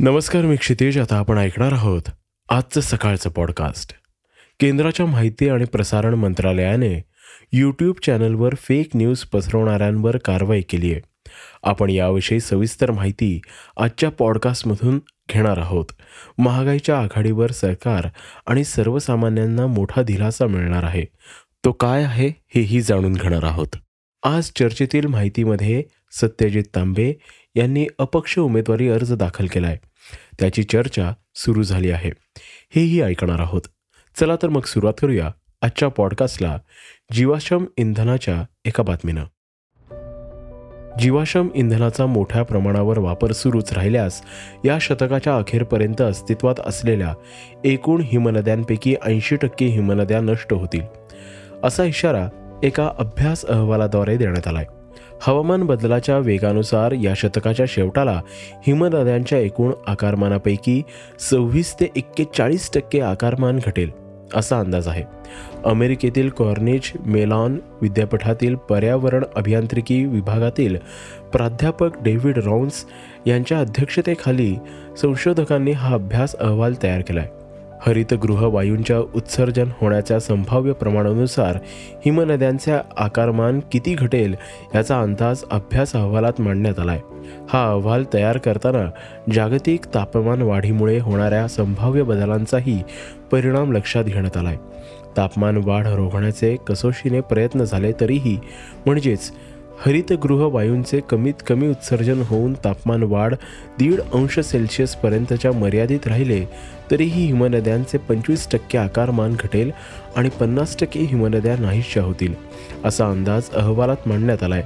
नमस्कार मी क्षितेज आता आपण ऐकणार आहोत आजचं सकाळचं पॉडकास्ट केंद्राच्या माहिती आणि प्रसारण मंत्रालयाने यूट्यूब चॅनलवर फेक न्यूज पसरवणाऱ्यांवर कारवाई केली आहे. आपण याविषयी सविस्तर माहिती आजच्या पॉडकास्टमधून घेणार आहोत. महागाईच्या आघाडीवर सरकार आणि सर्वसामान्यांना मोठा दिलासा मिळणार आहे. तो काय आहे हेही जाणून घेणार आहोत. आज चर्चेतील माहितीमध्ये सत्यजित तांबे यांनी अपक्ष उमेदवारी अर्ज दाखल केला आहे त्याची चर्चा सुरू झाली आहे. हेही ऐकणार आहोत. चला तर मग सुरुवात करूया आजच्या पॉडकास्टला जीवाश्म इंधनाच्या एका बातमीनं. जीवाश्म इंधनाचा मोठ्या प्रमाणावर वापर सुरूच राहिल्यास या शतकाच्या अखेरपर्यंत अस्तित्वात असलेल्या एकूण हिमनद्यांपैकी ऐंशी टक्के हिमनद्या नष्ट होतील. असा इशारा एका अभ्यास अहवालाद्वारे देण्यात आलाय. हवामान बदलाच्या वेगानुसार या शतकाच्या शेवटाला हिमनद्यांच्या एकूण आकारमानापैकी सव्वीस ते एक्केचाळीस टक्के आकारमान घटेल असा अंदाज आहे. अमेरिकेतील कॉर्निच मेलॉन विद्यापीठातील पर्यावरण अभियांत्रिकी विभागातील प्राध्यापक डेव्हिड रॉन्स यांच्या अध्यक्षतेखाली संशोधकांनी हा अभ्यास अहवाल तयार केला आहे हरितगृह वायूंच्या उत्सर्जन होण्याच्या संभाव्य प्रमाणानुसार हिमनद्यांचे आकारमान किती घटेल याचा अंदाज अभ्यास अहवालात मांडण्यात आलाय. हा अहवाल तयार करताना जागतिक तापमान वाढीमुळे होणाऱ्या संभाव्य बदलांचाही परिणाम लक्षात घेण्यात आलाय. तापमान वाढ रोखण्याचे कसोशीने प्रयत्न झाले तरीही म्हणजेच हरितगृह वायूंचे कमीत कमी उत्सर्जन होऊन तापमान वाढ दीड अंश सेल्सिअसपर्यंतच्या मर्यादित राहिले तरीही हिमनद्यांचे पंचवीस टक्के आकारमान घटेल आणि पन्नास टक्के हिमनद्या नाहीशा होतील असा अंदाज अहवालात मांडण्यात आलाय.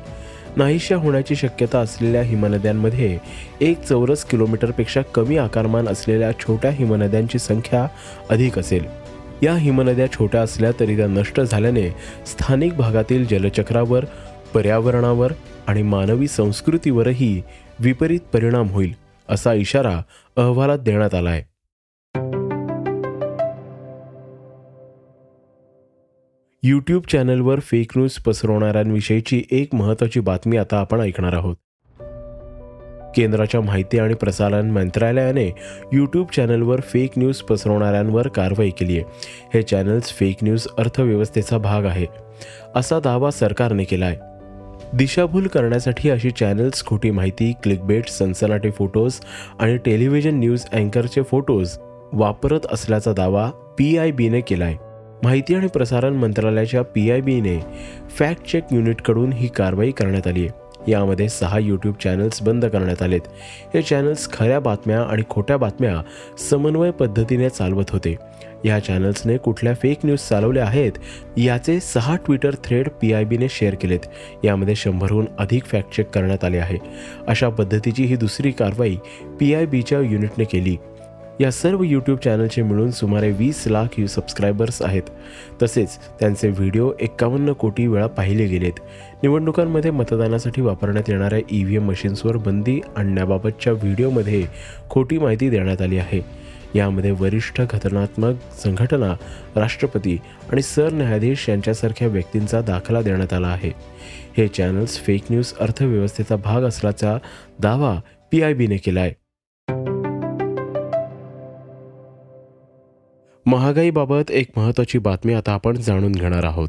नाहीशा होण्याची शक्यता असलेल्या हिमनद्यांमध्ये एक चौरस किलोमीटरपेक्षा कमी आकारमान असलेल्या छोट्या हिमनद्यांची संख्या अधिक असेल. या हिमनद्या छोट्या असल्या तरी त्या नष्ट झाल्याने स्थानिक भागातील जलचक्रावर पर्यावरणावर आणि मानवी संस्कृतीवरही विपरीत परिणाम होईल असा इशारा अहवालात देण्यात आलाय. यूट्यूब चॅनलवर फेक न्यूज पसरवणाऱ्यांविषयीची एक महत्त्वाची बातमी आता आपण ऐकणार आहोत. केंद्राच्या माहिती आणि प्रसारण मंत्रालयाने यूट्यूब चॅनलवर फेक न्यूज पसरवणाऱ्यांवर कारवाई केली आहे हे चॅनल्स फेक न्यूज अर्थव्यवस्थेचा भाग आहे असा दावा सरकारने केला आहे दिशाभूल करण्यासाठी अशी चॅनल्स खोटी माहिती क्लिकबेट सनसनाटे फोटोज आणि टेलिव्हिजन न्यूज अँकरचे फोटोज वापरत असल्याचा दावा पी आय बीने केला आहे माहिती आणि प्रसारण मंत्रालयाच्या पी आय बीने फॅक्ट चेक युनिटकडून ही कारवाई करण्यात आली आहे यामध्ये सहा यूट्यूब चॅनल्स बंद करण्यात आलेत. हे चॅनल्स खऱ्या बातम्या आणि खोट्या बातम्या समन्वय पद्धतीने चालवत होते. या चॅनल्सने कुठल्या फेक न्यूज चालवल्या आहेत याचे सहा ट्विटर थ्रेड पी आय बीने शेअर केलेत. यामध्ये शंभरहून अधिक फॅक्ट चेक करण्यात आले आहे. अशा पद्धतीची ही दुसरी कारवाई पी आय बीच्या युनिटने केली. या सर्व यूट्यूब चॅनलचे मिळून सुमारे वीस लाख यू सबस्क्रायबर्स आहेत. तसेच त्यांचे व्हिडिओ एक्कावन्न कोटी वेळा पाहिले गेलेत. निवडणुकांमध्ये मतदानासाठी वापरण्यात येणाऱ्या ई व्ही एम मशीन्सवर बंदी आणण्याबाबतच्या व्हिडिओमध्ये खोटी माहिती देण्यात आली आहे. यामध्ये वरिष्ठ घटनात्मक संघटना राष्ट्रपती आणि सरन्यायाधीश यांच्यासारख्या व्यक्तींचा दाखला देण्यात आला आहे. हे चॅनल्स फेक न्यूज अर्थव्यवस्थेचा भाग असल्याचा दावा पी आय बीने केला आहे महागाईबाबत एक महत्त्वाची बातमी आता आपण जाणून घेणार आहोत.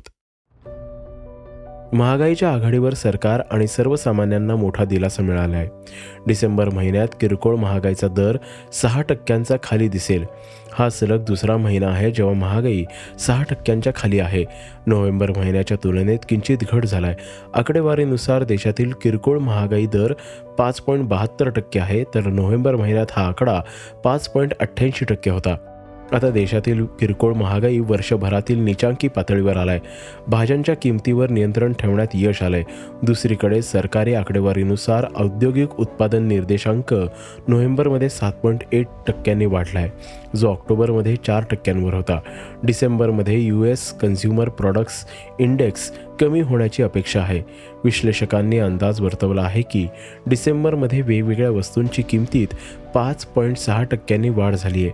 महागाईच्या आघाडीवर सरकार आणि सर्वसामान्यांना मोठा दिलासा मिळाला आहे डिसेंबर महिन्यात किरकोळ महागाईचा दर सहा टक्क्यांचा खाली दिसेल. हा सलग दुसरा महिना आहे जेव्हा महागाई सहा टक्क्यांच्या खाली आहे. नोव्हेंबर महिन्याच्या तुलनेत किंचित घट झालाय. आकडेवारीनुसार देशातील किरकोळ महागाई दर पाच पॉईंट बहात्तर टक्के आहे तर नोव्हेंबर महिन्यात हा आकडा पाच पॉईंट अठ्ठ्याऐंशी टक्के होता. आता देशातील किरकोळ महागाई वर्षभरातील निचांकी पातळीवर आलाय. भाज्यांच्या किमतीवर नियंत्रण ठेवण्यात यश आलंय. दुसरीकडे सरकारी आकडेवारीनुसार औद्योगिक उत्पादन निर्देशांक नोव्हेंबरमध्ये सात पॉईंट एट टक्क्यांनी वाढलाय. जो ऑक्टोबरमध्ये चार टक्क्यांवर होता. डिसेंबरमध्ये U S consumer products index कमी होण्याची अपेक्षा आहे. विश्लेषकांनी अंदाज वर्तवला आहे की डिसेंबरमध्ये वेगवेगळ्या वस्तूंची किमतीत पाच पॉईंट सहा टक्क्यांनी वाढ झाली आहे.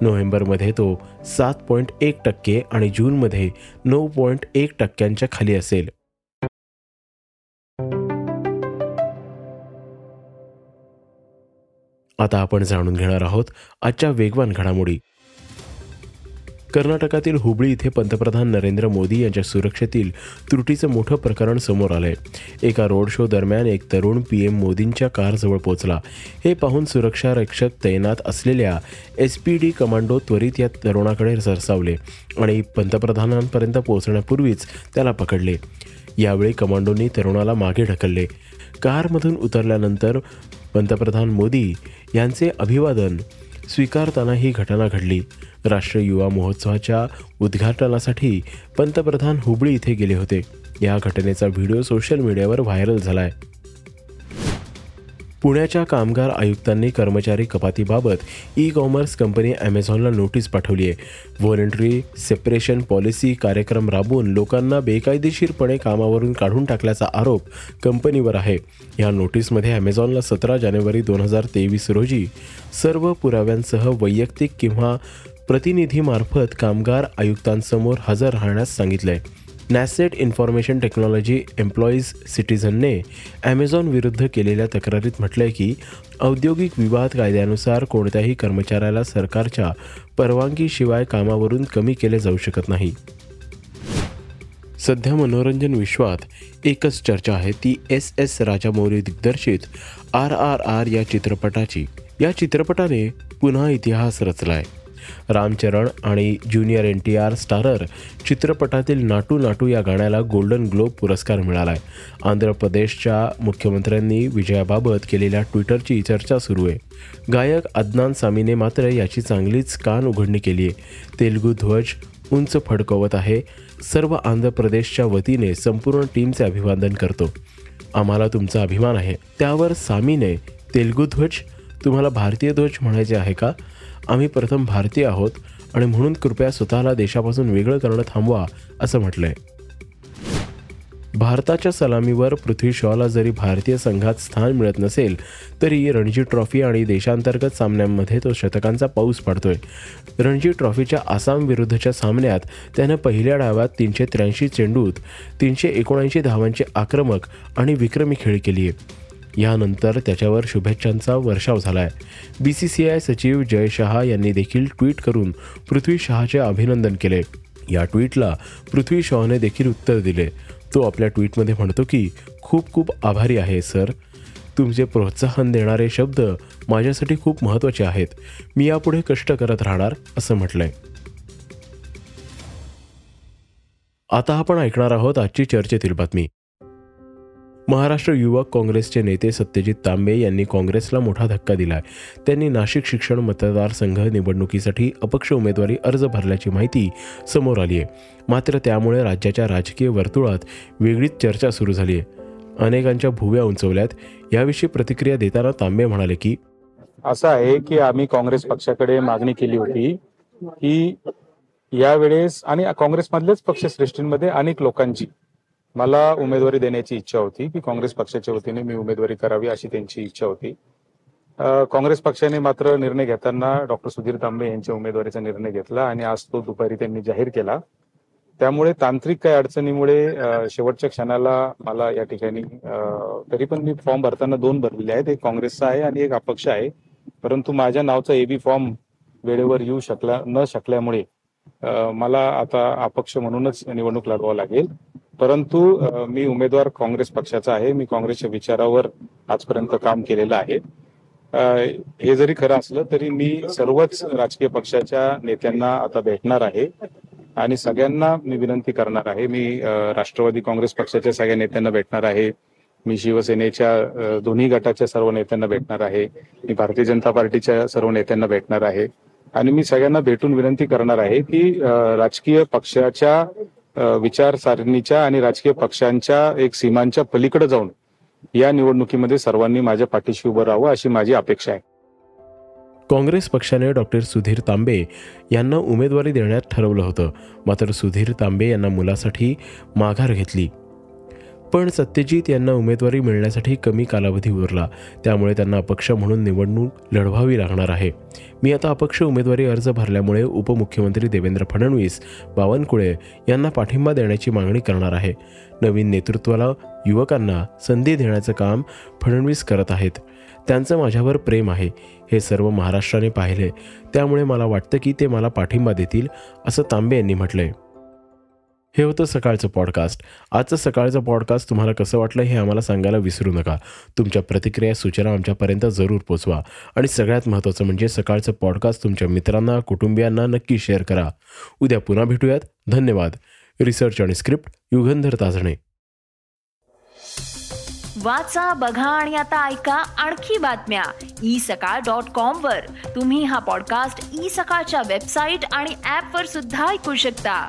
नोव्हेंबरमध्ये तो सात पॉईंट एक टक्के आणि जूनमध्ये नऊ पॉईंट एक टक्क्यांच्या खाली असेल. आता आपण जाणून घेणार आहोत आजच्या वेगवान घडामोडी. कर्नाटकातील हुबळी इथे पंतप्रधान नरेंद्र मोदी यांच्या सुरक्षेतील त्रुटीचं मोठं प्रकरण समोर आलंय. एका रोड शो दरम्यान एक तरुण पी एम मोदींच्या कारजवळ पोहोचला. हे पाहून सुरक्षा रक्षक तैनात असलेल्या एस पी डी कमांडो त्वरित या तरुणाकडे सरसावले आणि पंतप्रधानांपर्यंत पोहोचण्यापूर्वीच त्याला पकडले. यावेळी कमांडोंनी तरुणाला मागे ढकलले. कारमधून उतरल्यानंतर पंतप्रधान मोदी यांचे अभिवादन स्वीकारताना ही घटना घडली. राष्ट्रीय युवा महोत्सवाच्या उद्घाटनासाठी पंतप्रधान हुबळी इथे गेले होते. या घटनेचा व्हिडिओ सोशल मीडियावर व्हायरल झालाय. पुण्याच्या कामगार आयुक्तांनी कर्मचारी कपातीबाबत ई कॉमर्स कंपनी ॲमेझॉनला नोटीस पाठवली आहे. व्हॉलेंटरी सेपरेशन पॉलिसी कार्यक्रम राबवून लोकांना बेकायदेशीरपणे कामावरून काढून टाकल्याचा आरोप कंपनीवर आहे. या नोटीसमध्ये ॲमेझॉनला सतरा जानेवारी दोन हजार तेवीस रोजी सर्व पुराव्यांसह वैयक्तिक किंवा प्रतिनिधीमार्फत कामगार आयुक्तांसमोर हजर राहण्यास सांगितलं आहे नॅसेट इन्फॉर्मेशन टेक्नॉलॉजी एम्प्लॉईज सिटीझनने ॲमेझॉन विरुद्ध केलेल्या तक्रारीत म्हटलंय की औद्योगिक विवाद कायद्यानुसार कोणत्याही कर्मचाऱ्याला सरकारच्या परवानगीशिवाय कामावरून कमी केले जाऊ शकत नाही. सध्या मनोरंजन विश्वात एकच चर्चा आहे ती एस एस राजामौली दिग्दर्शित आर आर आर या चित्रपटाची. या चित्रपटाने पुन्हा इतिहास रचलाय. रामचरण आणि junior N T R starrer चित्रपटातील नाटू नाटू या गाण्याला गोल्डन ग्लोब पुरस्कार मिळालाय. आंध्र प्रदेशच्या मुख्यमंत्र्यांनी विजयाबाबत केलेल्या ट्विटरची चर्चा सुरू आहे. गायक अदनान सामीने मात्र याची चांगलीच कान उघडणी केली आहे. तेलगू ध्वज उंच फडकवत आहे. सर्व आंध्र प्रदेशच्या वतीने संपूर्ण टीमचे अभिवादन करतो. आम्हाला तुमचा अभिमान आहे. त्यावर सामीने तेलगू ध्वज. तुम्हाला भारतीय ध्वज म्हणायचे आहे का? आम्ही प्रथम भारतीय आहोत आणि म्हणून कृपया स्वतःला देशापासून वेगळं करणं थांबवा असं म्हटलंय. भारताच्या सलामीवर पृथ्वी शॉला जरी भारतीय संघात स्थान मिळत नसेल तरी रणजी ट्रॉफी आणि देशांतर्गत सामन्यांमध्ये तो शतकांचा पाऊस पडतोय. रणजी ट्रॉफीच्या आसाम विरुद्धच्या सामन्यात त्यानं पहिल्या डावात तीनशे त्र्याऐंशी चेंडूत तीनशे एकोणऐंशी धावांचे आक्रमक आणि विक्रमी खेळ केली आहे यानंतर त्याच्यावर शुभेच्छांचा वर्षाव झालाय. बी सी सी आय सचिव जय शहा यांनी देखील ट्विट करून पृथ्वी शहाचे अभिनंदन केले. या ट्विटला पृथ्वी शॉने देखील उत्तर दिले. तो आपल्या ट्विटमध्ये म्हणतो की खूप खूप आभारी आहे सर. तुमचे प्रोत्साहन देणारे शब्द माझ्यासाठी खूप महत्त्वाचे आहेत. मी यापुढे कष्ट करत राहणार असं म्हटलंय. आता आपण ऐकणार आहोत आजची चर्चेतील बातमी. महाराष्ट्र युवक काँग्रेसचे नेते सत्यजित तांबे यांनी काँग्रेसला मोठा धक्का दिलाय. त्यांनी नाशिक शिक्षण मतदारसंघ निवडणुकीसाठी अपक्ष उमेदवारी अर्ज भरल्याची माहिती समोर आली आहे मात्र त्यामुळे राज्याच्या राजकीय वर्तुळात वेगळीच चर्चा सुरू झाली आहे अनेकांच्या भुव्या उंचवल्यात. याविषयी प्रतिक्रिया देताना तांबे म्हणाले की असं आहे की आम्ही काँग्रेस पक्षाकडे मागणी केली होती की यावेळेस आणि काँग्रेसमधल्याच पक्षश्रेष्ठींमध्ये अनेक लोकांची मला उमेदवारी देण्याची इच्छा होती की काँग्रेस पक्षाच्या वतीने मी उमेदवारी करावी अशी त्यांची इच्छा होती. काँग्रेस पक्षाने मात्र निर्णय घेताना डॉक्टर सुधीर तांबे यांच्या उमेदवारीचा निर्णय घेतला आणि आज तो दुपारी त्यांनी जाहीर केला. त्यामुळे तांत्रिक काही अडचणीमुळे शेवटच्या क्षणाला मला या ठिकाणी तरी पण मी फॉर्म भरताना दोन भरलेले आहेत. एक काँग्रेसचा आहे आणि एक अपक्ष आहे. परंतु माझ्या नावचा एबी फॉर्म वेळेवर येऊ शकला न शकल्यामुळे मला आता अपक्ष म्हणूनच निवडणूक लढवावं लागेल. परंतु मी उमेदवार काँग्रेस पक्षाचा आहे. मी काँग्रेसच्या विचारावर आजपर्यंत काम केलेलं आहे. हे जरी खरं असलं तरी मी सर्वच राजकीय पक्षाच्या नेत्यांना आता भेटणार आहे आणि सगळ्यांना मी विनंती करणार आहे. मी राष्ट्रवादी काँग्रेस पक्षाच्या सगळ्या नेत्यांना भेटणार आहे. मी शिवसेनेच्या दोन्ही गटाच्या सर्व नेत्यांना भेटणार आहे. मी भारतीय जनता पार्टीच्या सर्व नेत्यांना भेटणार आहे. आणि मी सगळ्यांना भेटून विनंती करणार आहे की राजकीय पक्षाच्या विचारसारणीच्या आणि राजकीय पक्षांच्या एक सीमांच्या पलीकडे जाऊन या निवडणुकीमध्ये सर्वांनी माझ्या पाठीशी उभं राहावं अशी माझी अपेक्षा आहे. काँग्रेस पक्षाने डॉक्टर सुधीर तांबे यांना उमेदवारी देण्यात ठरवलं होतं. मात्र सुधीर तांबे यांना मुलासाठी माघार घेतली. पण सत्यजित यांना उमेदवारी मिळण्यासाठी कमी कालावधी उरला. त्यामुळे त्यांना अपक्ष म्हणून निवडणूक लढवावी लागणार आहे. मी आता अपक्ष उमेदवारी अर्ज भरल्यामुळे उपमुख्यमंत्री देवेंद्र फडणवीस बावनकुळे यांना पाठिंबा देण्याची मागणी करणार आहे. नवीन नेतृत्वाला युवकांना संधी देण्याचं काम फडणवीस करत आहेत. त्यांचं माझ्यावर प्रेम आहे. हे सर्व महाराष्ट्राने पाहिले. त्यामुळे मला वाटतं की ते मला पाठिंबा देतील असं तांबे यांनी म्हटलंय. हे होतं सकाळचं पॉडकास्ट आजचं सकाळचं पॉडकास्ट तुम्हाला कसं वाटलं हे आम्हाला सांगायला विसरू नका. तुमच्या प्रतिक्रिया सूचना आमच्यापर्यंत जरूर पोचवा. आणि सगळ्यात महत्त्वाचं म्हणजे सकाळचं पॉडकास्ट तुमच्या मित्रांना कुटुंबियांना नक्की शेअर करा. उद्या पुन्हा भेटूयात. धन्यवाद. रिसर्च आणि स्क्रिप्ट युगंधर ताजणे. वाचा बघा आणि आता ऐका आणखी बातम्या. ई सकाळ डॉट कॉम वर. तुम्ही हा पॉडकास्ट ई सकाळच्या वेबसाईट आणि ऍप वर सुद्धा ऐकू शकता.